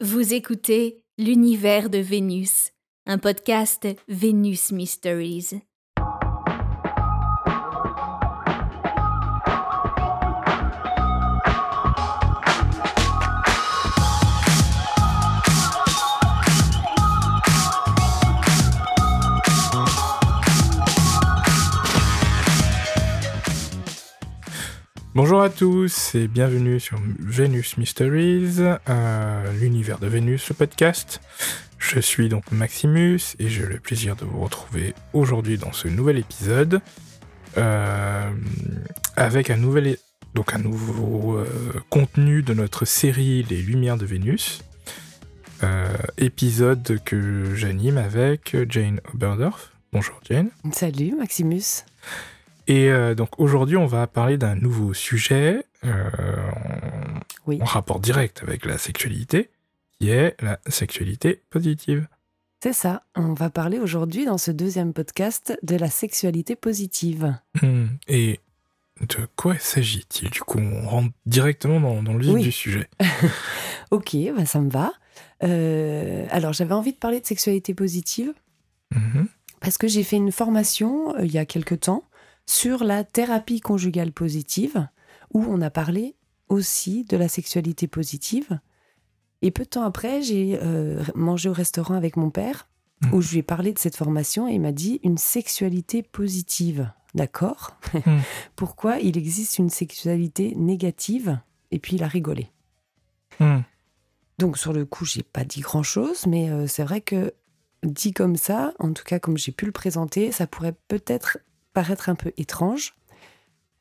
Vous écoutez L'univers de Vénus, un podcast Vénus Mysteries. À tous et bienvenue sur Venus Mysteries, euh, l'univers de Vénus, le podcast. Je suis donc Maximus et j'ai le plaisir de vous retrouver aujourd'hui dans ce nouvel épisode euh, avec un nouvel donc un nouveau euh, contenu de notre série Les Lumières de Vénus. épisode que j'anime avec Jane Oberdorf. Bonjour Jane. Salut Maximus. Et euh, donc aujourd'hui, on va parler d'un nouveau sujet euh, en, rapport direct avec la sexualité, qui est la sexualité positive. C'est ça, on va parler aujourd'hui dans ce deuxième podcast de la sexualité positive. Hmm. Et de quoi s'agit-il? Du coup, on rentre directement dans, le vif du sujet. ok, bah ça me va. Euh, alors, j'avais envie de parler de sexualité positive mm-hmm. parce que j'ai fait une formation il y a quelque temps sur la thérapie conjugale positive, où on a parlé aussi de la sexualité positive. Et peu de temps après, j'ai euh, mangé au restaurant avec mon père, mmh. où je lui ai parlé de cette formation, et il m'a dit une sexualité positive. D'accord? Mmh. Pourquoi il existe une sexualité négative? Et puis il a rigolé. Mmh. Donc sur le coup, j'ai pas dit grand-chose, mais euh, c'est vrai que dit comme ça, en tout cas comme j'ai pu le présenter, ça pourrait peut-être paraître un peu étrange.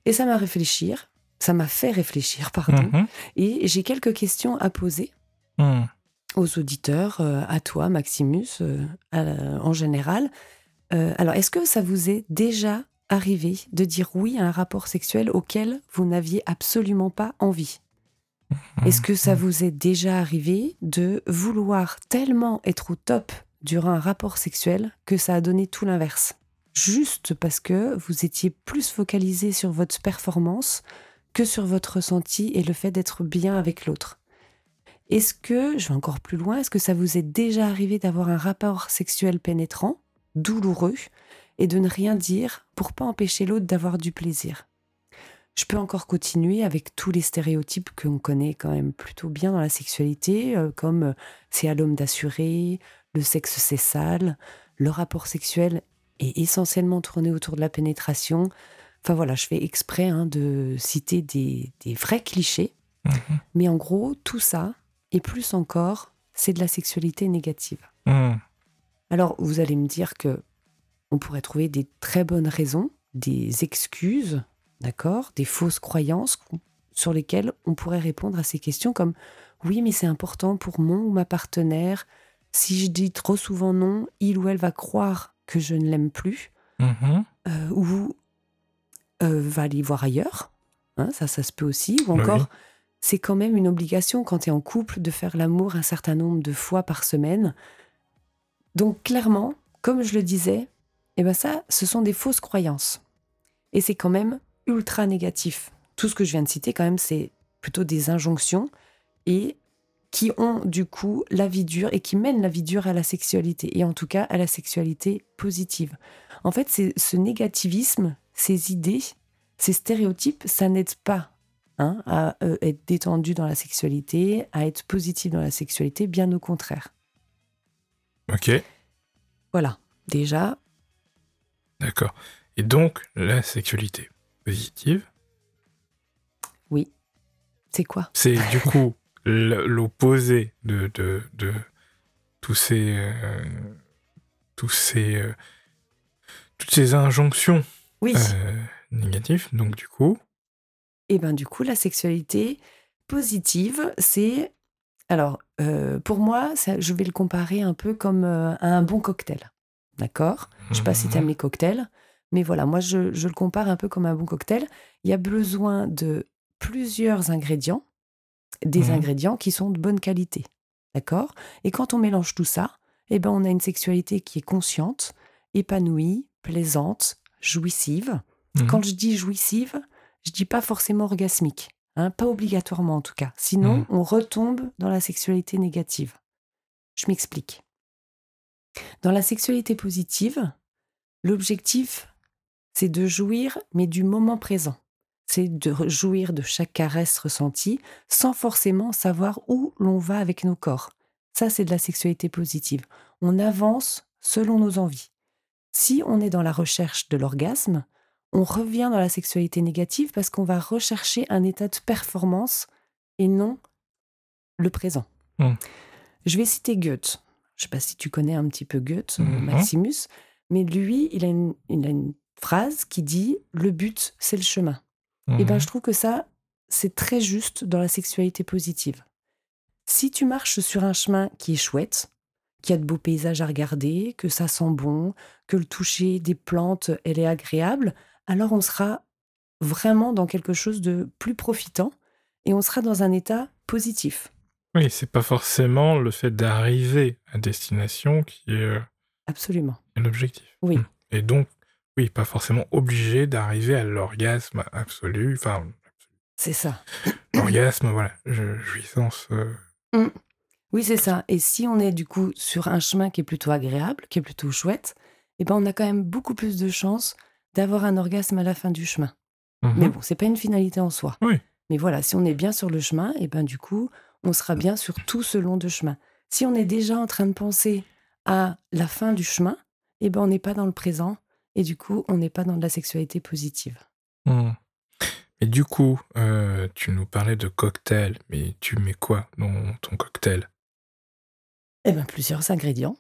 Et ça m'a réfléchir, ça m'a fait réfléchir, pardon. Mhm. Et j'ai quelques questions à poser mhm. aux auditeurs, euh, à toi, Maximus, euh, en général. Euh, alors, est-ce que ça vous est déjà arrivé de dire oui à un rapport sexuel auquel vous n'aviez absolument pas envie? Mhm. Est-ce que ça vous est déjà arrivé de vouloir tellement être au top durant un rapport sexuel que ça a donné tout l'inverse? Juste parce que vous étiez plus focalisé sur votre performance que sur votre ressenti et le fait d'être bien avec l'autre. Est-ce que, je vais encore plus loin, est-ce que ça vous est déjà arrivé d'avoir un rapport sexuel pénétrant, douloureux, et de ne rien dire pour pas empêcher l'autre d'avoir du plaisir? Je peux encore continuer avec tous les stéréotypes qu'on connaît quand même plutôt bien dans la sexualité, euh, comme euh, c'est à l'homme d'assurer, le sexe c'est sale, le rapport sexuel est essentiellement tourné autour de la pénétration. Enfin voilà, je fais exprès hein, de citer des, vrais clichés. Mhm. Mais en gros, tout ça, et plus encore, c'est de la sexualité négative. Mhm. Alors, vous allez me dire que on pourrait trouver des très bonnes raisons, des excuses, d'accord, des fausses croyances sur lesquelles on pourrait répondre à ces questions comme oui, mais c'est important pour mon ou ma partenaire. Si je dis trop souvent non, il ou elle va croire que je ne l'aime plus, mhm. euh, ou euh, va aller voir ailleurs. Hein, ça, ça se peut aussi. Ou encore, c'est quand même une obligation quand tu es en couple de faire l'amour un certain nombre de fois par semaine. Donc clairement, comme je le disais, eh ben ça, ce sont des fausses croyances. Et c'est quand même ultra négatif. Tout ce que je viens de citer, quand même, c'est plutôt des injonctions. Et qui ont du coup la vie dure et qui mènent la vie dure à la sexualité, et en tout cas à la sexualité positive. En fait, c'est ce négativisme, ces idées, ces stéréotypes, ça n'aide pas hein, à euh, être détendu dans la sexualité, à être positif dans la sexualité, bien au contraire. Ok. Voilà, déjà. D'accord. Et donc, la sexualité positive? Oui. C'est quoi? C'est du coup l'opposé de, de, de, tous ces, euh, tous ces, euh, toutes ces injonctions oui. Euh, négatives. Donc du coup. Et eh ben du coup, la sexualité positive, c'est alors pour moi, ça, je vais le comparer un peu comme un bon cocktail. D'accord? Je sais pas si tu aimes mhm. les cocktails, mais voilà, moi je, je le compare un peu comme un bon cocktail. Il y a besoin de plusieurs ingrédients des mmh ingrédients qui sont de bonne qualité. D'accord? Et quand on mélange tout ça, eh ben on a une sexualité qui est consciente, épanouie, plaisante, jouissive. Mmh quand je dis jouissive, je dis pas forcément orgasmique. Hein, pas obligatoirement en tout cas. Sinon, mmh. on retombe dans la sexualité négative. Je m'explique. Dans la sexualité positive, l'objectif, c'est de jouir, mais du moment présent. C'est de jouir de chaque caresse ressentie sans forcément savoir où l'on va avec nos corps. Ça, c'est de la sexualité positive. On avance selon nos envies. Si on est dans la recherche de l'orgasme, on revient dans la sexualité négative parce qu'on va rechercher un état de performance et non le présent. Mmh. Je vais citer Goethe. Je ne sais pas si tu connais un petit peu Goethe, mmh. Maximus, mais lui, il a, une, phrase qui dit Le but, c'est le chemin. Et bien, mmh. je trouve que ça, c'est très juste dans la sexualité positive. Si tu marches sur un chemin qui est chouette, qu'il y a de beaux paysages à regarder, que ça sent bon, que le toucher des plantes, elle est agréable, alors on sera vraiment dans quelque chose de plus profitant et on sera dans un état positif. Oui, c'est pas forcément le fait d'arriver à destination qui est euh, absolument l'objectif. Oui. Hmm. Et donc, oui, pas forcément obligé d'arriver à l'orgasme absolu. Enfin, c'est ça. L'orgasme, voilà, jouissance. Euh, mmh. Oui, c'est ça. Et si on est du coup sur un chemin qui est plutôt agréable, qui est plutôt chouette, eh ben on a quand même beaucoup plus de chances d'avoir un orgasme à la fin du chemin. Mmh Mais bon, c'est pas une finalité en soi. Oui. Mais voilà, si on est bien sur le chemin, et eh ben du coup, on sera bien sur tout ce long de chemin. Si on est déjà en train de penser à la fin du chemin, et eh ben on n'est pas dans le présent et du coup, on n'est pas dans de la sexualité positive. Mmh. Et du coup, euh, tu nous parlais de cocktail, mais tu mets quoi dans ton cocktail? Eh bien, plusieurs ingrédients.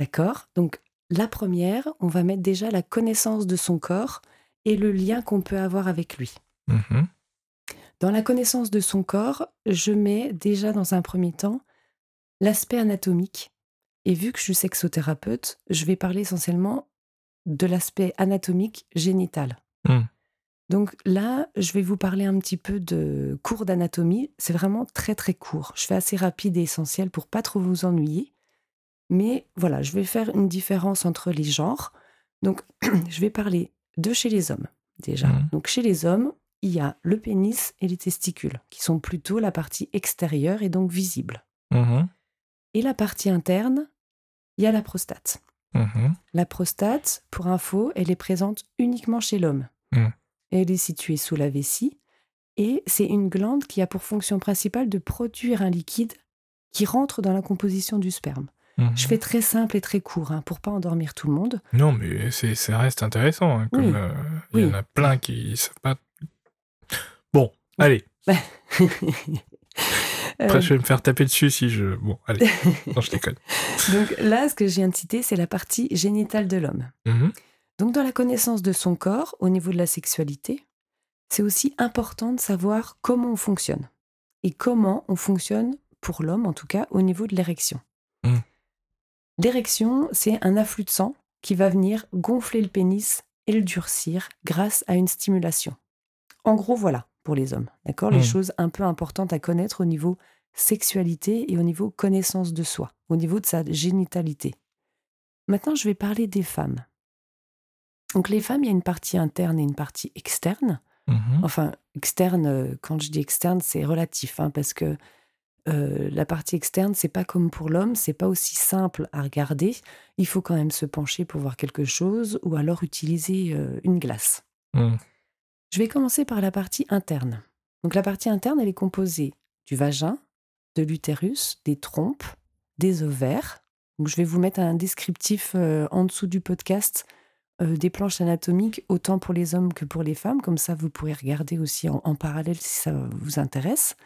D'accord? Donc, la première, on va mettre déjà la connaissance de son corps et le lien qu'on peut avoir avec lui. Mmh dans la connaissance de son corps, je mets déjà dans un premier temps l'aspect anatomique. Et vu que je suis sexothérapeute, je vais parler essentiellement de l'aspect anatomique génital. Mmh. Donc là, je vais vous parler un petit peu de cours d'anatomie. C'est vraiment très très court. Je fais assez rapide et essentiel pour pas trop vous ennuyer. Mais voilà, je vais faire une différence entre les genres. Donc, je vais parler de chez les hommes, déjà. Mmh. Donc, chez les hommes, il y a le pénis et les testicules, qui sont plutôt la partie extérieure et donc visible. Mmh et la partie interne, il y a la prostate. Mmh la prostate, pour info, elle est présente uniquement chez l'homme. Elle est située sous la vessie et c'est une glande qui a pour fonction principale de produire un liquide qui rentre dans la composition du sperme. Mhm. Je fais très simple et très court hein, pour pas endormir tout le monde. Non, mais ça reste intéressant. Hein, euh, il y en a plein qui savent pas. Bon, allez. Après, je vais me faire taper dessus si je. Bon, allez. non, je déconne. Donc là, ce que je viens de citer, c'est la partie génitale de l'homme. Mhm. Donc, dans la connaissance de son corps, au niveau de la sexualité, c'est aussi important de savoir comment on fonctionne. Et comment on fonctionne, pour l'homme en tout cas, au niveau de l'érection. Mhm. L'érection, c'est un afflux de sang qui va venir gonfler le pénis et le durcir grâce à une stimulation. En gros, voilà pour les hommes. D'accord? Les mmh. choses un peu importantes à connaître au niveau sexualité et au niveau connaissance de soi, au niveau de sa génitalité. Maintenant, je vais parler des femmes. Donc les femmes, il y a une partie interne et une partie externe. Mmh enfin, externe, euh, quand je dis externe, c'est relatif, hein, parce que euh, la partie externe, c'est pas comme pour l'homme, c'est pas aussi simple à regarder. Il faut quand même se pencher pour voir quelque chose ou alors utiliser euh, une glace. Mmh. Je vais commencer par la partie interne. Donc la partie interne, elle est composée du vagin, de l'utérus, des trompes, des ovaires. Donc je vais vous mettre un descriptif euh, en dessous du podcast des planches anatomiques, autant pour les hommes que pour les femmes. Comme ça, vous pourrez regarder aussi en parallèle si ça vous intéresse.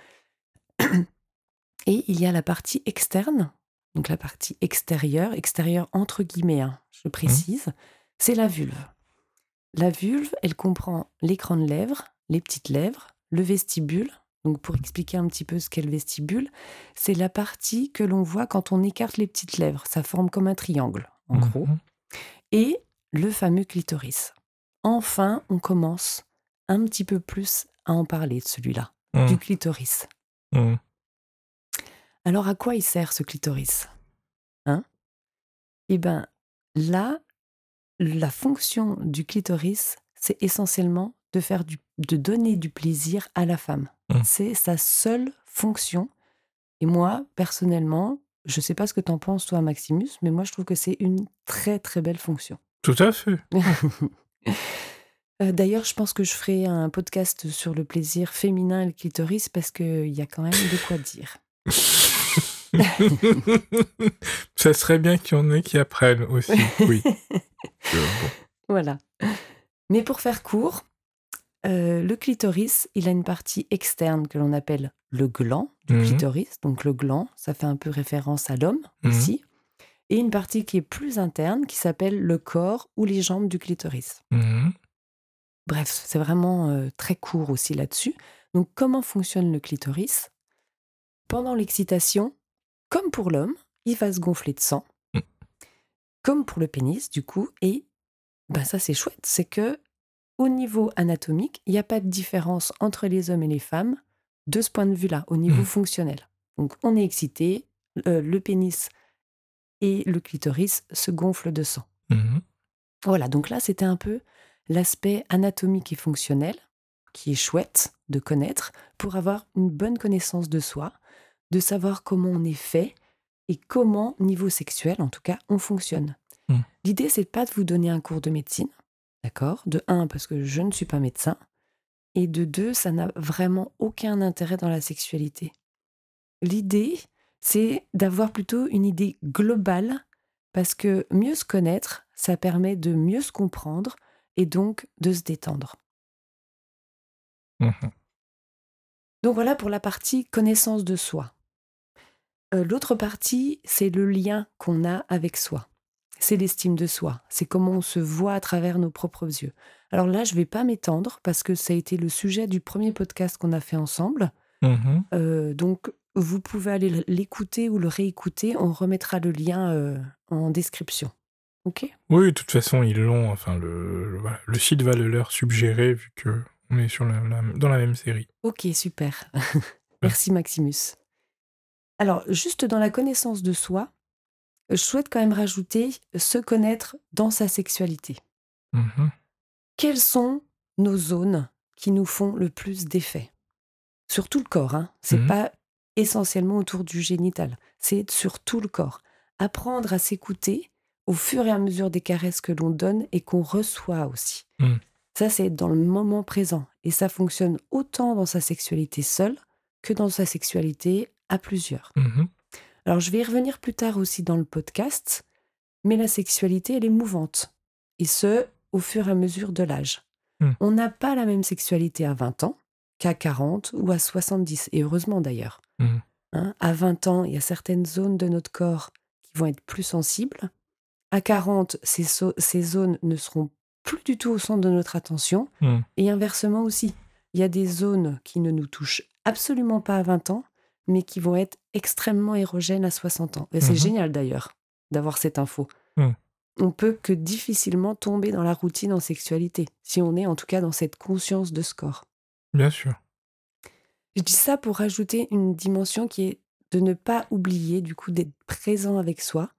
Et il y a la partie externe, donc la partie extérieure, extérieure entre guillemets, hein, je mmh. précise, c'est la vulve. La vulve, elle comprend l'écran de lèvres, les petites lèvres, le vestibule. Donc pour expliquer un petit peu ce qu'est le vestibule, c'est la partie que l'on voit quand on écarte les petites lèvres. Ça forme comme un triangle, en mmh gros. Et le fameux clitoris. Enfin, on commence un petit peu plus à en parler de celui-là, mmh. du clitoris. Alors à quoi il sert ce clitoris? Hein? Eh bien là, la fonction du clitoris, c'est essentiellement de faire du, de donner du plaisir à la femme. Mmh. C'est sa seule fonction. Et moi, personnellement, je ne sais pas ce que tu en penses, toi, Maximus, mais moi, je trouve que c'est une très, très belle fonction. Tout à fait. Euh, d'ailleurs, je pense que je ferai un podcast sur le plaisir féminin et le clitoris parce qu'il y a quand même de quoi dire. Ça serait bien qu'il y en ait qui apprennent aussi, oui. Voilà. Mais pour faire court, euh, le clitoris, il a une partie externe que l'on appelle le gland du mmh clitoris. Donc le gland, ça fait un peu référence à l'homme mmh ici. Et une partie qui est plus interne qui s'appelle le corps ou les jambes du clitoris. Mmh Bref, c'est vraiment euh, très court aussi là-dessus. Donc comment fonctionne le clitoris? Pendant l'excitation, comme pour l'homme, il va se gonfler de sang, comme pour le pénis du coup, et ben ça c'est chouette, c'est que au niveau anatomique, il n'y a pas de différence entre les hommes et les femmes de ce point de vue-là, au niveau mmh. fonctionnel. Donc on est excité, euh, le pénis et le clitoris se gonflent de sang. Mmh voilà, donc là c'était un peu l'aspect anatomique et fonctionnel qui est chouette de connaître pour avoir une bonne connaissance de soi, de savoir comment on est fait et comment, niveau sexuel en tout cas, on fonctionne. Mmh. L'idée, c'est pas de vous donner un cours de médecine, d'accord? De un, parce que je ne suis pas médecin, et de deux, ça n'a vraiment aucun intérêt dans la sexualité. L'idée, c'est d'avoir plutôt une idée globale, parce que mieux se connaître, ça permet de mieux se comprendre et donc de se détendre. Mmh donc voilà pour la partie connaissance de soi. Euh, l'autre partie, c'est le lien qu'on a avec soi c'est l'estime de soi, c'est comment on se voit à travers nos propres yeux. Alors là, je ne vais pas m'étendre parce que ça a été le sujet du premier podcast qu'on a fait ensemble. Mmh euh, donc, vous pouvez aller l'écouter ou le réécouter. On remettra le lien euh, en description. Ok? Oui, de toute façon, ils l'ont. Enfin, le, le, site va le leur suggérer vu qu'on est sur dans la même série. Ok, super. Merci Maximus. Alors, juste dans la connaissance de soi, je souhaite quand même rajouter se connaître dans sa sexualité. Mmh Quelles sont nos zones qui nous font le plus d'effet? Sur tout le corps, hein. c'est mmh pas essentiellement autour du génital, c'est sur tout le corps. Apprendre à s'écouter au fur et à mesure des caresses que l'on donne et qu'on reçoit aussi. Mmh. Ça, c'est dans le moment présent. Et ça fonctionne autant dans sa sexualité seule que dans sa sexualité à plusieurs. Alors je vais y revenir plus tard aussi dans le podcast, mais la sexualité, elle est mouvante. Et ce, au fur et à mesure de l'âge. Hmm. On n'a pas la même sexualité à 20 ans qu'à 40 ou à 70, et heureusement d'ailleurs. Hmm. Hein, à 20 ans, il y a certaines zones de notre corps qui vont être plus sensibles. À 40, ces, ces zones ne seront plus du tout au centre de notre attention. Hmm. Et inversement aussi, il y a des zones qui ne nous touchent absolument pas à 20 ans mais qui vont être extrêmement érogènes à 60 ans. Et c'est mmh génial d'ailleurs d'avoir cette info. Mmh. On peut que difficilement tomber dans la routine en sexualité, si on est en tout cas dans cette conscience de score. Bien sûr. Je dis ça pour rajouter une dimension qui est de ne pas oublier du coup d'être présent avec soi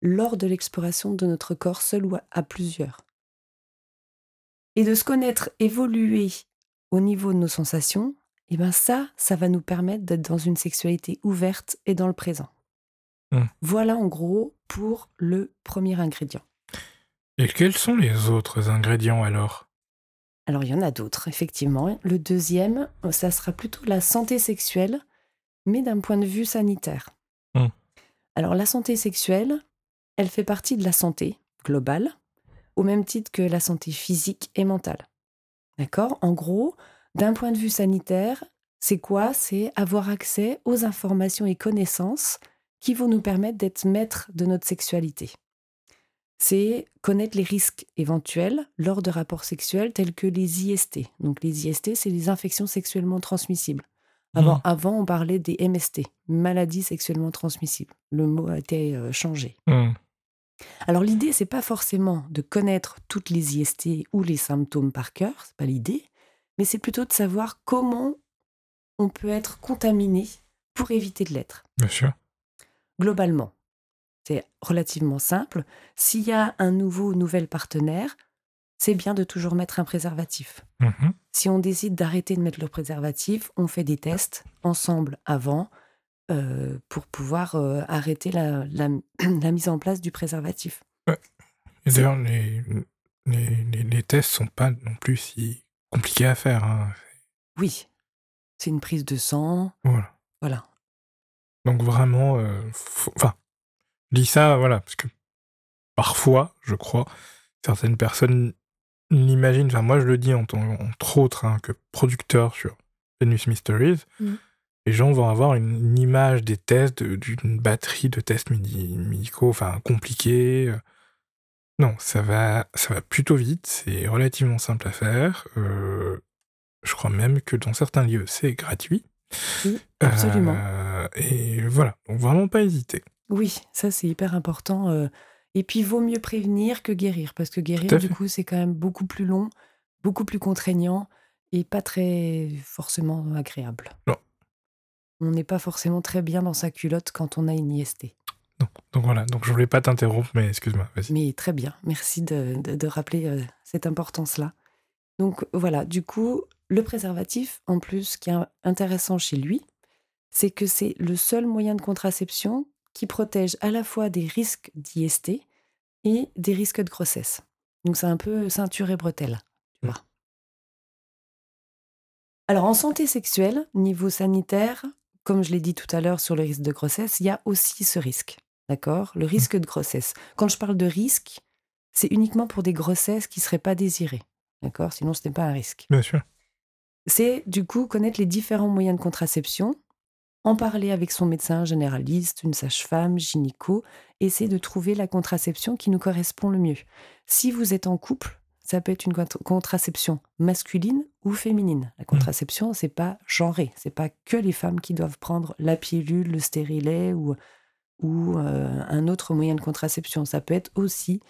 lors de l'exploration de notre corps seul ou à plusieurs. Et de se connaître évoluer au niveau de nos sensations, et eh bien ça, ça va nous permettre d'être dans une sexualité ouverte et dans le présent. Mmh. Voilà en gros pour le premier ingrédient. Et quels sont les autres ingrédients alors? Alors il y en a d'autres, effectivement. Le deuxième, ça sera plutôt la santé sexuelle, mais d'un point de vue sanitaire. Mmh. Alors la santé sexuelle, elle fait partie de la santé globale, au même titre que la santé physique et mentale. D'accord? En gros, d'un point de vue sanitaire, c'est quoi? C'est avoir accès aux informations et connaissances qui vont nous permettre d'être maîtres de notre sexualité. C'est connaître les risques éventuels lors de rapports sexuels tels que les IST. Donc les IST, c'est les infections sexuellement transmissibles. Avant, mmh. avant, on parlait des MST, maladies sexuellement transmissibles. Le mot a été euh, changé. Mmh. Alors l'idée, c'est pas forcément de connaître toutes les IST ou les symptômes par cœur, c'est pas l'idée, mais c'est plutôt de savoir comment on peut être contaminé pour éviter de l'être. Bien sûr. Globalement, c'est relativement simple. S'il y a un nouveau ou nouvelle partenaire, c'est bien de toujours mettre un préservatif. Mhm. Si on décide d'arrêter de mettre le préservatif, on fait des tests ensemble avant euh, pour pouvoir euh, arrêter la, la, la mise en place du préservatif. Et d'ailleurs, les, les, les, les tests sont pas non plus si compliqués à faire. hein. Oui, c'est une prise de sang. Voilà. Voilà. Donc vraiment, euh, faut- enfin, je dis ça, voilà, parce que parfois, je crois, certaines personnes l'imaginent, enfin moi je le dis en tant, entre autres hein, que producteur sur Venus Mysteries, Mm. les gens vont avoir une, une image des tests, d'une batterie de tests médicaux, enfin compliqués. Non, ça va, ça va plutôt vite, c'est relativement simple à faire. euh, je crois même que dans certains lieux, c'est gratuit. Oui, absolument. Euh, et voilà, donc vraiment pas hésiter. Oui, ça c'est hyper important. euh. Et puis, vaut mieux prévenir que guérir, parce que guérir, du fait. coup, c'est quand même beaucoup plus long, beaucoup plus contraignant et pas très forcément agréable. Non. On n'est pas forcément très bien dans sa culotte quand on a une IST. Donc voilà, donc je voulais pas t'interrompre, mais excuse-moi, vas-y. Mais très bien, merci de, de- de rappeler euh, cette importance-là. Donc voilà, du coup, le préservatif, en plus, ce qui est intéressant chez lui, c'est que c'est le seul moyen de contraception qui protège à la fois des risques d'IST et des risques de grossesse. Donc c'est un peu ceinture et bretelle, tu vois. Alors en santé sexuelle, niveau sanitaire, comme je l'ai dit tout à l'heure sur le risque de grossesse, il y a aussi ce risque. D'accord? Le risque de grossesse. Quand je parle de risque, c'est uniquement pour des grossesses qui ne seraient pas désirées. D'accord? Sinon, ce n'est pas un risque. Bien sûr. C'est du coup connaître les différents moyens de contraception, en parler avec son médecin généraliste, une sage-femme, gynéco, essayer de trouver la contraception qui nous correspond le mieux. Si vous êtes en couple, ça peut être une cont- contraception masculine ou féminine. La contraception, c'est pas genré, c'est pas que les femmes qui doivent prendre la pilule, le stérilet ou ou un autre moyen de contraception. Ça peut être aussi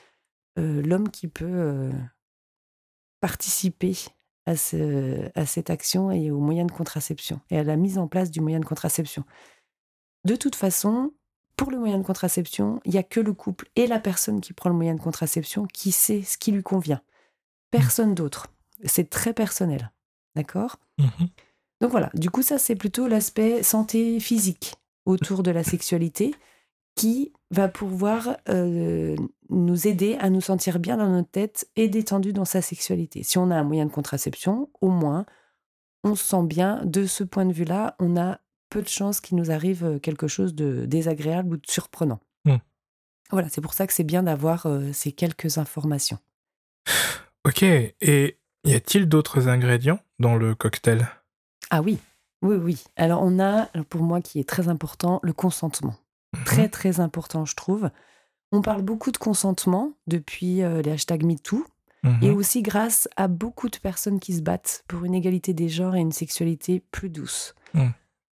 l'homme qui peut participer à, ce- à cette action et au moyen de contraception et à la mise en place du moyen de contraception. De toute façon, pour le moyen de contraception, il n'y a que le couple et la personne qui prend le moyen de contraception qui sait ce qui lui convient. Personne d'autre. C'est très personnel. D'accord? Mhm. donc voilà, du coup ça c'est plutôt l'aspect santé physique autour de la sexualité qui va pouvoir euh, nous aider à nous sentir bien dans notre tête et détendu dans sa sexualité. Si on a un moyen de contraception, au moins on se sent bien. De ce point de vue-là, on a peu de chances qu'il nous arrive euh, quelque chose de désagréable ou de surprenant. Mm. Voilà, c'est pour ça que c'est bien d'avoir euh, ces quelques informations. Ok, et y a-t-il d'autres ingrédients dans le cocktail? Ah oui, oui, oui. Alors on a, pour moi qui est très important, le consentement. Mhm. Très, très important, je trouve. On parle beaucoup de consentement depuis euh, les hashtags MeToo Mhm. et aussi grâce à beaucoup de personnes qui se battent pour une égalité des genres et une sexualité plus douce. Mm.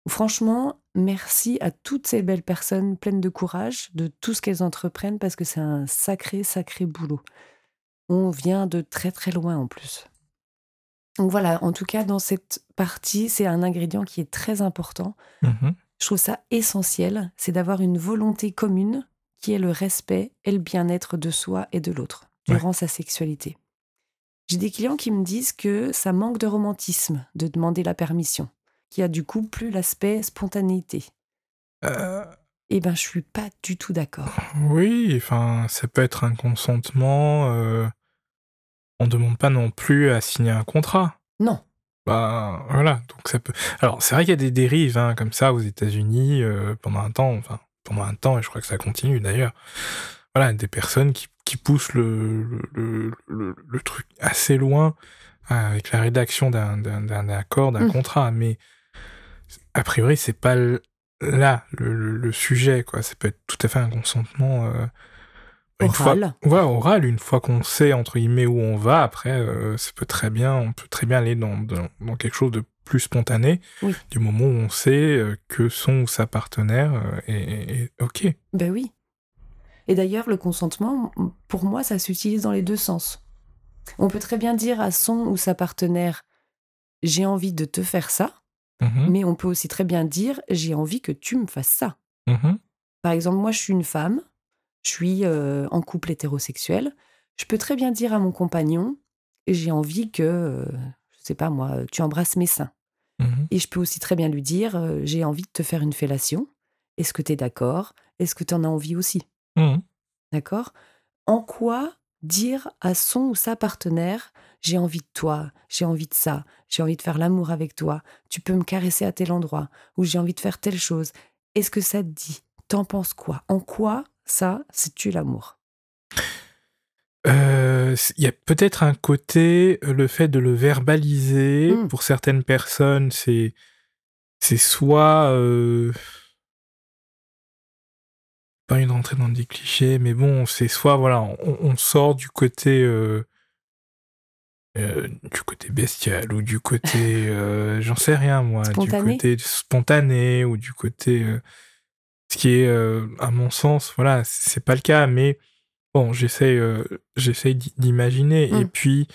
Franchement, merci à toutes ces belles personnes pleines de courage, de tout ce qu'elles entreprennent, parce que c'est un sacré, sacré boulot. On vient de très, très loin en plus. Donc voilà, en tout cas, dans cette partie, c'est un ingrédient qui est très important. Mhm. Je trouve ça essentiel, c'est d'avoir une volonté commune qui est le respect et le bien-être de soi et de l'autre durant sa sexualité. J'ai des clients qui me disent que ça manque de romantisme de demander la permission, qu'il y a du coup plus l'aspect spontanéité. Euh, Eh ben, je suis pas du tout d'accord. oui, enfin, ça peut être un consentement. euh, on demande pas non plus à signer un contrat. Non, Bah voilà, donc ça peut. Alors c'est vrai qu'il y a des dérives hein, comme ça aux États-Unis euh, pendant un temps, enfin pendant un temps et je crois que ça continue d'ailleurs. Voilà, des personnes qui, qui poussent le, le, le, le- le truc assez loin euh, avec la rédaction d'un d'un- d'un accord, d'un Mm. contrat, mais a priori c'est pas l- là le, le- le sujet quoi. Ça peut être tout à fait un consentement. euh, une fois- oral. Ouais, oral, une fois qu'on sait entre guillemets où on va, après, euh, ça peut très bien, on peut très bien aller dans, dans, dans quelque chose de plus spontané, Oui. du moment où on sait euh, que son ou sa partenaire euh, est, ok. Ben oui. Et d'ailleurs, le consentement, pour moi, ça s'utilise dans les deux sens. On peut très bien dire à son ou sa partenaire j'ai envie de te faire ça, Mhm, mais on peut aussi très bien dire j'ai envie que tu me fasses ça. mhm, Par exemple, moi, je suis une femme, je suis euh, en couple hétérosexuel. Je peux très bien dire à mon compagnon j'ai envie que, euh, je sais pas moi, tu embrasses mes seins. Mmh et je peux aussi très bien lui dire, euh, j'ai envie de te faire une fellation. Est-ce que tu es d'accord? Est-ce que tu en as envie aussi? Mmh D'accord? En quoi dire à son ou sa partenaire, j'ai envie de toi, j'ai envie de ça, j'ai envie de faire l'amour avec toi, tu peux me caresser à tel endroit, ou j'ai envie de faire telle chose. Est-ce que ça te dit? T'en penses quoi? En quoi ça, c'est-tu l'amour. Euh, il y a peut-être un côté, euh, le fait de le verbaliser, mmh. pour certaines personnes, c'est c'est soit euh, pas une rentrée dans des clichés, mais bon, c'est soit voilà, on, sort du côté du côté bestial ou du côté j'en sais rien moi, du côté spontané ou du côté ce qui est à mon sens, voilà, c'est pas le cas, mais Bon, j'essaie, euh, d'imaginer. Et mmh. puis,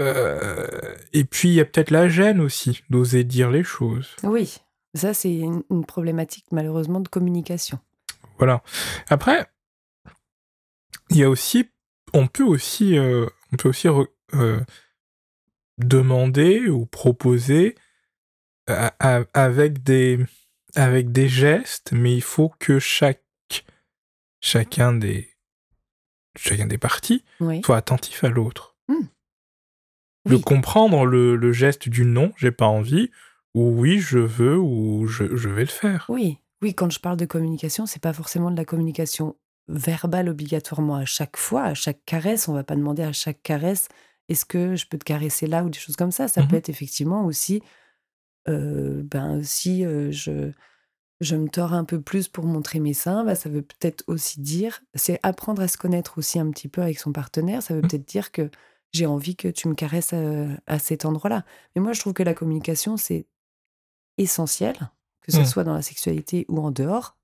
euh, et puis il y a peut-être la gêne aussi d'oser dire les choses. Oui, ça c'est une, problématique malheureusement de communication. Voilà. Après, il y a aussi, on peut aussi, euh, on peut aussi demander ou proposer avec des avec des gestes, mais il faut que chaque chacun des chacun des parties soit attentif à l'autre. Hmm. De comprendre le, geste du non, j'ai pas envie, ou oui, je veux, ou je, vais le faire. Oui, oui, quand je parle de communication, c'est pas forcément de la communication verbale obligatoirement à chaque fois, à chaque caresse. On va pas demander à chaque caresse est-ce que je peux te caresser là ou des choses comme ça. Ça peut mmh être effectivement aussi, euh, ben, si euh, je je me tords un peu plus pour montrer mes seins, bah, ça veut peut-être aussi dire, c'est apprendre à se connaître aussi un petit peu avec son partenaire, ça veut mmh. peut-être dire que j'ai envie que tu me caresses à, cet endroit-là. Mais moi, je trouve que la communication, c'est essentiel, que ce mmh. soit dans la sexualité ou en dehors,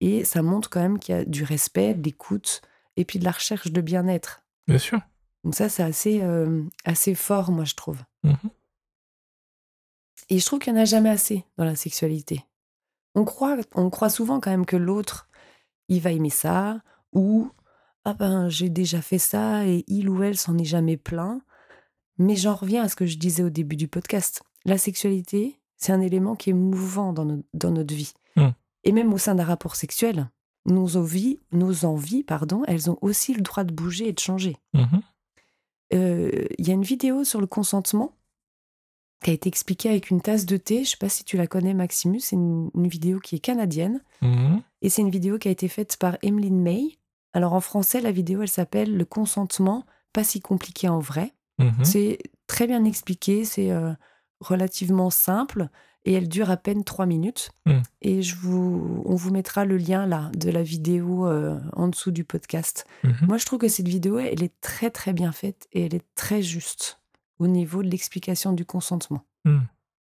et ça montre quand même qu'il y a du respect, de l'écoute, et puis de la recherche de bien-être. Bien sûr. Donc ça, c'est assez, assez fort, moi, je trouve. Mmh et je trouve qu'il n'y en a jamais assez dans la sexualité. On croit, on croit souvent quand même que l'autre, il va aimer ça, ou ah ben j'ai déjà fait ça et il ou elle s'en est jamais plein. Mais j'en reviens à ce que je disais au début du podcast. La sexualité, c'est un élément qui est mouvant dans, notre vie. Mmh. Et même au sein d'un rapport sexuel, nos envies, nos envies, pardon, elles ont aussi le droit de bouger et de changer. Mmh euh, il y a une vidéo sur le consentement qui a été expliqué avec une tasse de thé. Je ne sais pas si tu la connais, Maximus. C'est une, vidéo qui est canadienne. Mhm. Et c'est une vidéo qui a été faite par Emeline May. Alors en français, la vidéo, elle s'appelle Le consentement, pas si compliqué en vrai. Mhm. C'est très bien expliqué, c'est euh, relativement simple et elle dure à peine trois minutes. Mhm. Et je vous, on vous mettra le lien là de la vidéo euh, en dessous du podcast. Moi, je trouve que cette vidéo, elle est très très bien faite et elle est très juste au niveau de l'explication du consentement. Hmm.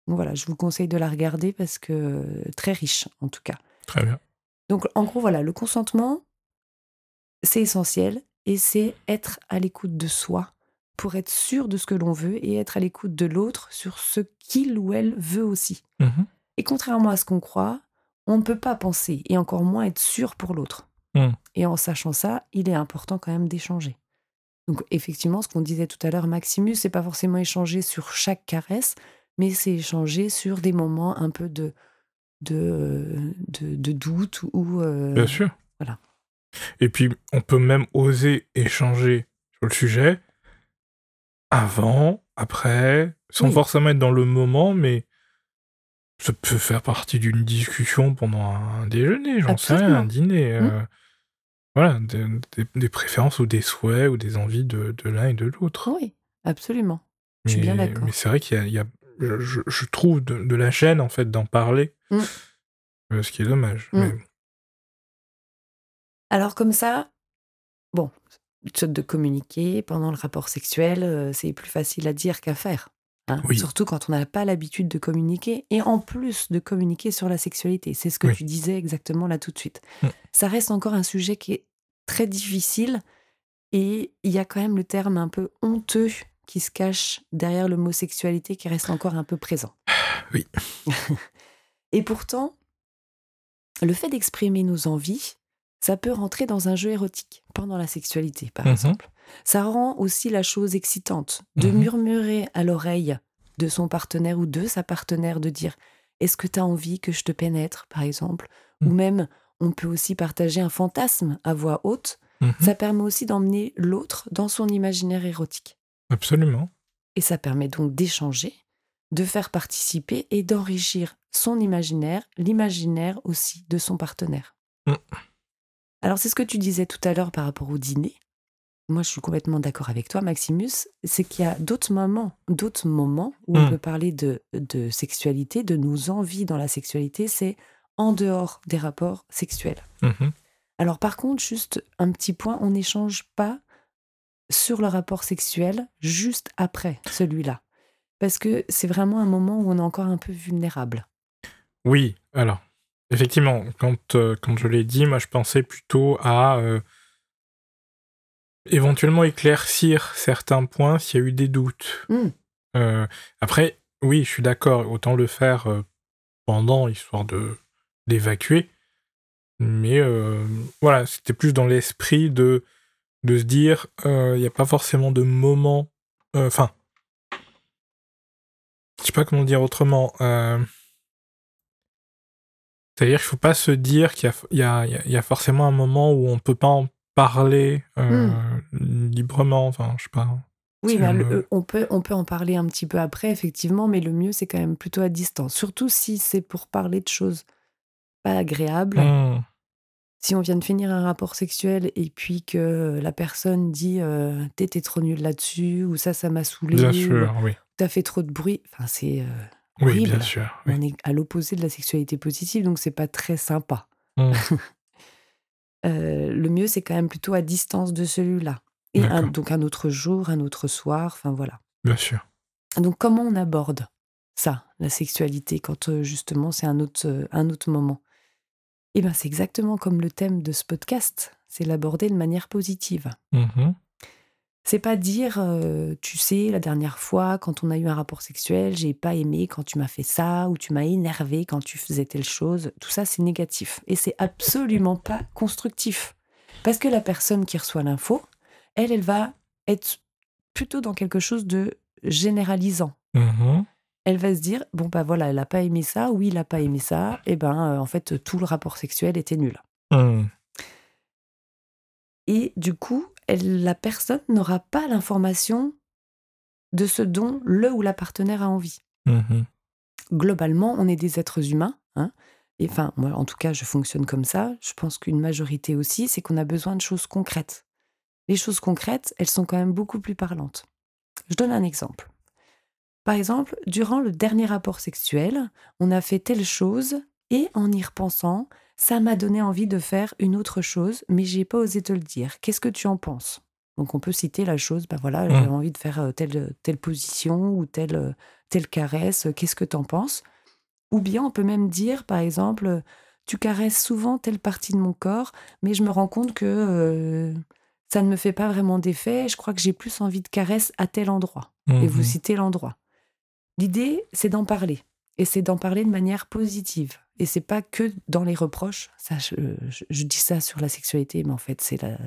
voilà, je vous conseille de la regarder parce que très riche en tout cas. Très bien. Donc en gros, voilà, le consentement, c'est essentiel et c'est être à l'écoute de soi pour être sûr de ce que l'on veut et être à l'écoute de l'autre sur ce qu'il ou elle veut aussi. Mhm. Et contrairement à ce qu'on croit, on ne peut pas penser et encore moins être sûr pour l'autre. Hmm. Et en sachant ça, il est important quand même d'échanger. Donc effectivement, ce qu'on disait tout à l'heure, Maximus, c'est pas forcément échanger sur chaque caresse, mais c'est échanger sur des moments un peu de de, de, doute ou euh, bien sûr. Voilà. Et puis on peut même oser échanger sur le sujet avant, après, sans forcément être dans le moment, mais ça peut faire partie d'une discussion pendant un déjeuner, j'en sais rien, un dîner. Mmh. Euh, voilà, des, préférences ou des souhaits ou des envies de, l'un et de l'autre. Oui, absolument. je suis bien d'accord. Mais c'est vrai qu'il y a, je, trouve de, la chaîne en fait d'en parler, mmh. euh, ce qui est dommage. Mmh. Alors comme ça, bon, de communiquer pendant le rapport sexuel, euh, c'est plus facile à dire qu'à faire. Hein. Surtout quand on n'a pas l'habitude de communiquer et en plus de communiquer sur la sexualité. C'est ce que tu disais exactement là tout de suite. Mmh. Ça reste encore un sujet qui est très difficile et il y a quand même le terme un peu honteux qui se cache derrière l'homosexualité qui reste encore un peu présent. Oui. et pourtant, le fait d'exprimer nos envies, ça peut rentrer dans un jeu érotique pendant la sexualité, par mmh exemple. Ça rend aussi la chose excitante de Mhm. murmurer à l'oreille de son partenaire ou de sa partenaire, de dire Est-ce que tu as envie que je te pénètre, par exemple? Ou Mhm. même, on peut aussi partager un fantasme à voix haute. Mhm. Ça permet aussi d'emmener l'autre dans son imaginaire érotique. Absolument. Et ça permet donc d'échanger, de faire participer et d'enrichir son imaginaire, l'imaginaire aussi de son partenaire. Alors c'est ce que tu disais tout à l'heure par rapport au dîner. Moi, je suis complètement d'accord avec toi, Maximus. C'est qu'il y a d'autres moments, d'autres moments où on Mm. peut parler de, de sexualité, de nos envies dans la sexualité. C'est en dehors des rapports sexuels. Mhm. Alors par contre, juste un petit point, on n'échange pas sur le rapport sexuel juste après celui-là. Parce que c'est vraiment un moment où on est encore un peu vulnérable. Oui, alors, effectivement, quand, euh, quand je l'ai dit, moi je pensais plutôt à euh, éventuellement éclaircir certains points s'il y a eu des doutes. Hmm. Euh, après, oui, je suis d'accord, autant le faire euh, pendant, histoire de d'évacuer. Mais euh, voilà, c'était plus dans l'esprit de, de se dire, euh, il n'y a pas forcément de moment... euh, Enfin, je sais pas comment dire autrement. euh, C'est-à-dire qu'il faut pas se dire qu'il y y a forcément un moment où on peut pas en parler euh, librement. Enfin, je sais pas. Oui, le- le- euh, on, peut, on peut en parler un petit peu après, effectivement, mais le mieux, c'est quand même plutôt à distance. Surtout si c'est pour parler de choses pas agréables. Hmm, Si on vient de finir un rapport sexuel et puis que la personne dit euh, T'étais trop nul là-dessus, ou ça, ça m'a saoulé, bien ou sûr, oui. t'as fait trop de bruit. Enfin, c'est. euh, Oui, bien sûr. oui. On est à l'opposé de la sexualité positive, donc c'est pas très sympa. Hmm, Euh, le mieux, c'est quand même plutôt à distance de celui-là. Et un- donc un autre jour, un autre soir, enfin voilà. bien sûr. Donc comment on aborde ça, la sexualité, quand euh, justement c'est un autre, euh, un autre moment? Eh bien c'est exactement comme le thème de ce podcast, c'est l'aborder de manière positive. Mhm, C'est pas dire, euh, tu sais, la dernière fois, quand on a eu un rapport sexuel, j'ai pas aimé quand tu m'as fait ça, ou tu m'as énervé quand tu faisais telle chose. Tout ça, c'est négatif. Et c'est absolument pas constructif. Parce que la personne qui reçoit l'info, elle, elle va être plutôt dans quelque chose de généralisant. mhm, Elle va se dire, bon, bah voilà, elle a pas aimé ça, oui, il a pas aimé ça, et ben, euh, en fait, tout le rapport sexuel était nul. hmm, Et du coup, elle- la personne n'aura pas l'information de ce dont le ou la partenaire a envie. mhm. Globalement, on est des êtres humains. Hein, et enfin, moi, en tout cas, je fonctionne comme ça. Je pense qu'une majorité aussi, c'est qu'on a besoin de choses concrètes. Les choses concrètes, elles sont quand même beaucoup plus parlantes. Je donne un exemple. Par exemple, durant le dernier rapport sexuel, on a fait telle chose et en y repensant, ça m'a donné envie de faire une autre chose, mais j'ai pas osé te le dire. Qu'est-ce que tu en penses? Donc on peut citer la chose, ben voilà, j'ai Mm. envie de faire telle, telle position ou telle, telle caresse, qu'est-ce que tu en penses? Ou bien on peut même dire, par exemple, tu caresses souvent telle partie de mon corps, mais je me rends compte que euh, ça ne me fait pas vraiment d'effet, je crois que j'ai plus envie de caresse à tel endroit. Et vous Mhm. citez l'endroit. L'idée, c'est d'en parler. Et c'est d'en parler de manière positive. Et c'est pas que dans les reproches. Ça, je, je- je dis ça sur la sexualité, mais en fait, c'est la,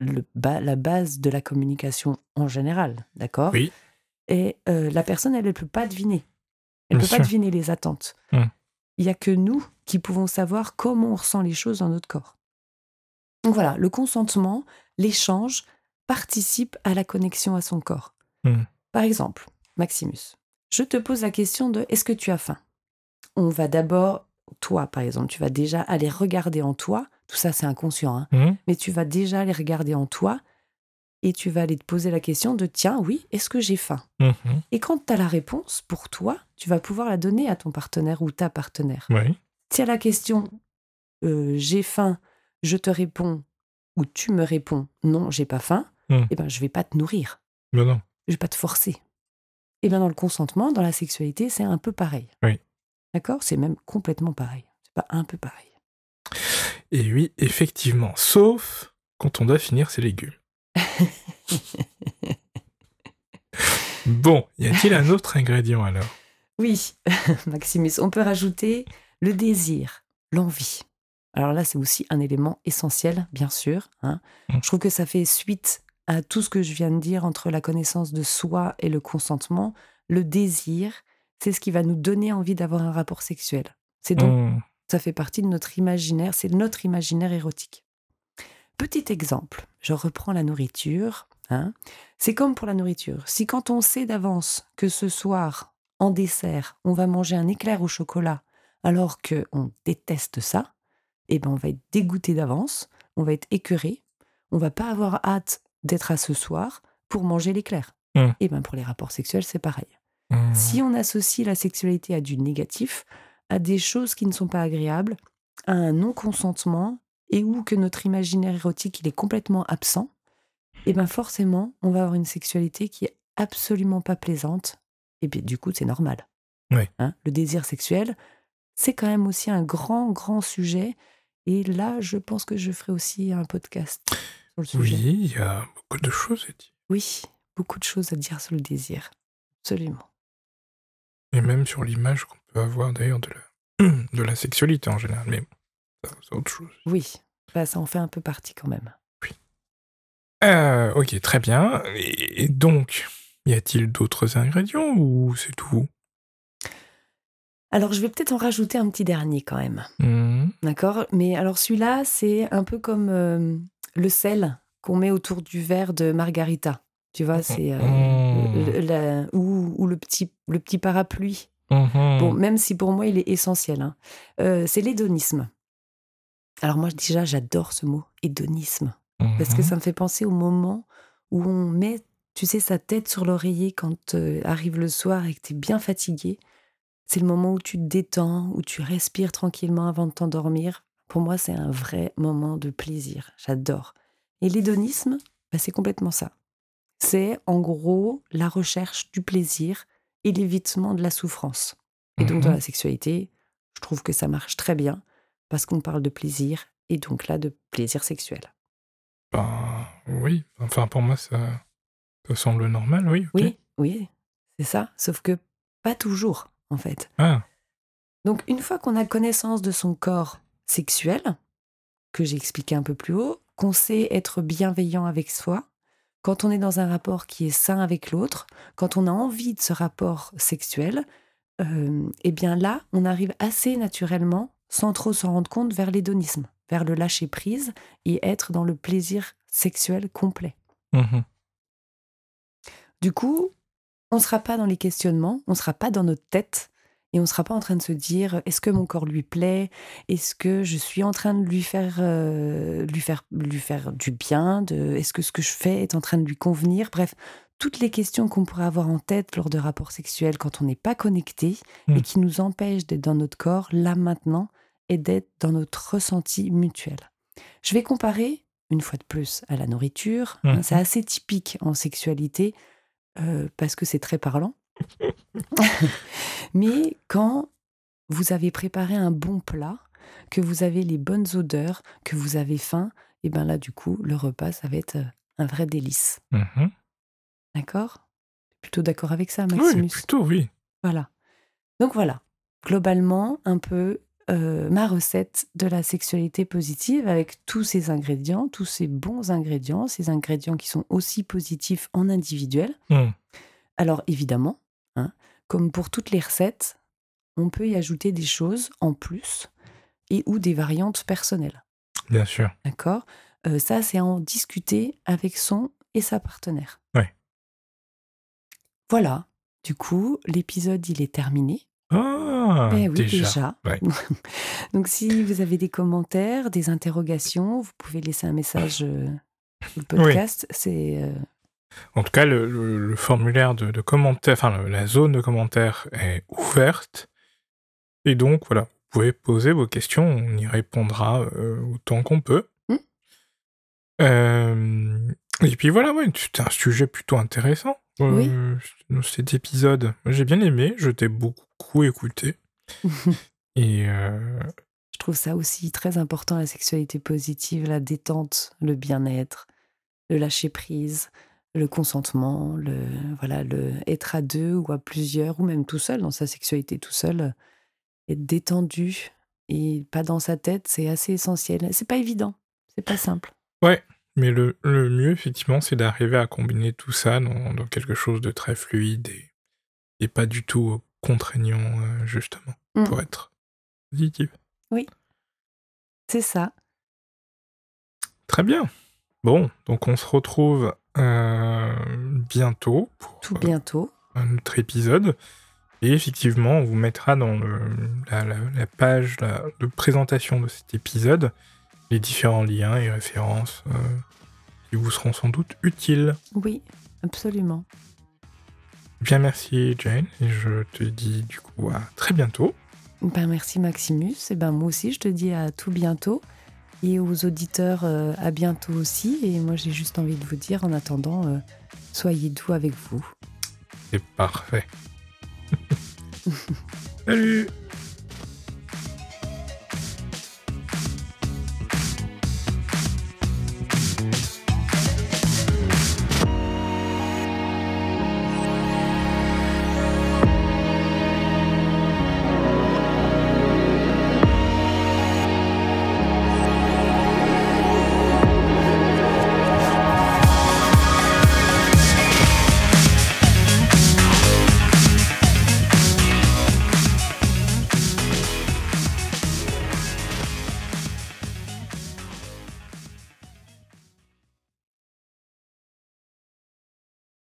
le la base de la communication en général. D'accord? Oui. Et euh, la personne, elle ne peut pas deviner. Elle ne peut pas deviner les attentes. Mm. Il n'y a que nous qui pouvons savoir comment on ressent les choses dans notre corps. Donc voilà, le consentement, l'échange participe à la connexion à son corps. Mm. Par exemple, Maximus, je te pose la question de est-ce que tu as faim? On va d'abord, toi par exemple, tu vas déjà aller regarder en toi, tout ça c'est inconscient, hein, Mhm. mais tu vas déjà aller regarder en toi et tu vas aller te poser la question de tiens, oui, est-ce que j'ai faim? Mhm. Et quand tu as la réponse pour toi, tu vas pouvoir la donner à ton partenaire ou ta partenaire. Oui. Si à la question euh, j'ai faim, je te réponds ou tu me réponds non, j'ai pas faim, Mm. eh ben je vais pas te nourrir, Mais non. je vais pas te forcer. Et bien dans le consentement, dans la sexualité, c'est un peu pareil. Oui. D'accord C'est même complètement pareil. C'est pas un peu pareil. Et oui, effectivement. Sauf quand on doit finir ses légumes. Bon, y a-t-il un autre ingrédient alors? Oui, Maximus, on peut rajouter le désir, l'envie. Alors là, c'est aussi un élément essentiel, bien sûr. hein. Mm. Je trouve que ça fait suite à tout ce que je viens de dire entre la connaissance de soi et le consentement, le désir, c'est ce qui va nous donner envie d'avoir un rapport sexuel. C'est donc, mmh. ça fait partie de notre imaginaire, c'est notre imaginaire érotique. Petit exemple, je reprends la nourriture. Hein. C'est comme pour la nourriture. Si quand on sait d'avance que ce soir, en dessert, on va manger un éclair au chocolat, alors qu'on déteste ça, eh ben on va être dégoûté d'avance, on va être écœuré, on va pas avoir hâte d'être à ce soir pour manger l'éclair. Mmh. Et eh ben pour les rapports sexuels, c'est pareil. Mmh. Si on associe la sexualité à du négatif, à des choses qui ne sont pas agréables, à un non-consentement, et où que notre imaginaire érotique il est complètement absent, et eh ben forcément, on va avoir une sexualité qui est absolument pas plaisante. Et bien du coup, c'est normal. Hein, le désir sexuel, c'est quand même aussi un grand, grand sujet. Et là, je pense que je ferai aussi un podcast sur le sujet. Oui, il y a beaucoup de choses à dire. Oui, beaucoup de choses à dire sur le désir. Absolument. Et même sur l'image qu'on peut avoir d'ailleurs de la, de la sexualité en général. Mais c'est autre chose. Oui, bah, ça en fait un peu partie quand même. Oui. Euh, ok, très bien. Et donc, y a-t-il d'autres ingrédients ou c'est tout? Alors, je vais peut-être en rajouter un petit dernier quand même. Mmh. D'accord? Mais alors, celui-là, c'est un peu comme euh, le sel qu'on met autour du verre de margarita. Tu vois, c'est. Euh, mmh. ou, le, petit, le petit parapluie. Mmh. Bon, même si pour moi, il est essentiel. Hein. c'est l'hédonisme. Alors moi, déjà, j'adore ce mot, hédonisme, parce que mmh ça me fait penser au moment où on met, tu sais, sa tête sur l'oreiller quand euh, arrive le soir et que tu es bien fatigué. C'est le moment où tu te détends, où tu respires tranquillement avant de t'endormir. Pour moi, c'est un vrai moment de plaisir. J'adore. Et l'hédonisme, bah, c'est complètement ça. C'est en gros la recherche du plaisir et l'évitement de la souffrance. Et donc dans mmh la sexualité, je trouve que ça marche très bien parce qu'on parle de plaisir et donc là de plaisir sexuel. Ben oui, enfin pour moi ça, semble normal, oui. Oui, oui, c'est ça, sauf que pas toujours en fait. Ah. Donc une fois qu'on a connaissance de son corps sexuel, que j'ai expliqué un peu plus haut, qu'on sait être bienveillant avec soi, quand on est dans un rapport qui est sain avec l'autre, quand on a envie de ce rapport sexuel, euh, eh bien là, on arrive assez naturellement sans trop s'en rendre compte, vers l'hédonisme, vers le lâcher prise et être dans le plaisir sexuel complet. Mmh du coup, on ne sera pas dans les questionnements, on ne sera pas dans notre tête et on ne sera pas en train de se dire est-ce que mon corps lui plaît? Est-ce que je suis en train de lui faire, euh, lui faire, lui faire du bien? De, Est-ce que ce que je fais est en train de lui convenir? Bref, toutes les questions qu'on pourrait avoir en tête lors de rapports sexuels quand on n'est pas connecté et mmh. qui nous empêchent d'être dans notre corps là maintenant et d'être dans notre ressenti mutuel. Je vais comparer, une fois de plus, à la nourriture. Hein, c'est mmh. assez typique en sexualité euh, parce que c'est très parlant. Mais quand vous avez préparé un bon plat, que vous avez les bonnes odeurs, que vous avez faim, et bien là, du coup, le repas, ça va être euh, un vrai délice. Mmh d'accord? Plutôt d'accord avec ça, Maximus Oui, plutôt, oui. Voilà. Donc voilà, globalement, un peu euh, ma recette de la sexualité positive avec tous ces ingrédients, tous ces bons ingrédients, ces ingrédients qui sont aussi positifs en individuel. Mmh. Alors évidemment, comme pour toutes les recettes, on peut y ajouter des choses en plus et ou des variantes personnelles. Bien sûr. D'accord? Euh, Ça, c'est en discuter avec son et sa partenaire. Oui. Voilà. Du coup, l'épisode, il est terminé. Ah, eh oui, déjà. Donc, si vous avez des commentaires, des interrogations, vous pouvez laisser un message euh, sur le podcast. C'est. Euh, en tout cas, le, formulaire de, commentaires, enfin, la zone de commentaires est ouverte. Et donc, voilà, vous pouvez poser vos questions, on y répondra euh, autant qu'on peut. Hmm. et puis voilà, ouais, c'est un sujet plutôt intéressant. Oui. cet épisode, j'ai bien aimé, je t'ai beaucoup écouté. et euh, je trouve ça aussi très important la sexualité positive, la détente, le bien-être, le lâcher prise, le consentement, le voilà, le être à deux ou à plusieurs ou même tout seul dans sa sexualité tout seul, être détendu et pas dans sa tête, c'est assez essentiel. C'est pas évident, c'est pas simple. Ouais, Mais le, mieux, effectivement, c'est d'arriver à combiner tout ça dans, quelque chose de très fluide et, pas du tout contraignant, euh, justement, mm. pour être positif. Oui, c'est ça. Très bien. Bon, donc on se retrouve bientôt. Pour, Tout bientôt. un autre épisode. Et effectivement, on vous mettra dans la, page de présentation de cet épisode les différents liens et références euh, qui vous seront sans doute utiles. Oui, absolument. Bien, merci Jane, et je te dis du coup à très bientôt. Ben, merci Maximus, et ben moi aussi je te dis à tout bientôt, et aux auditeurs euh, à bientôt aussi, et moi j'ai juste envie de vous dire en attendant, euh, soyez doux avec vous. C'est parfait. Salut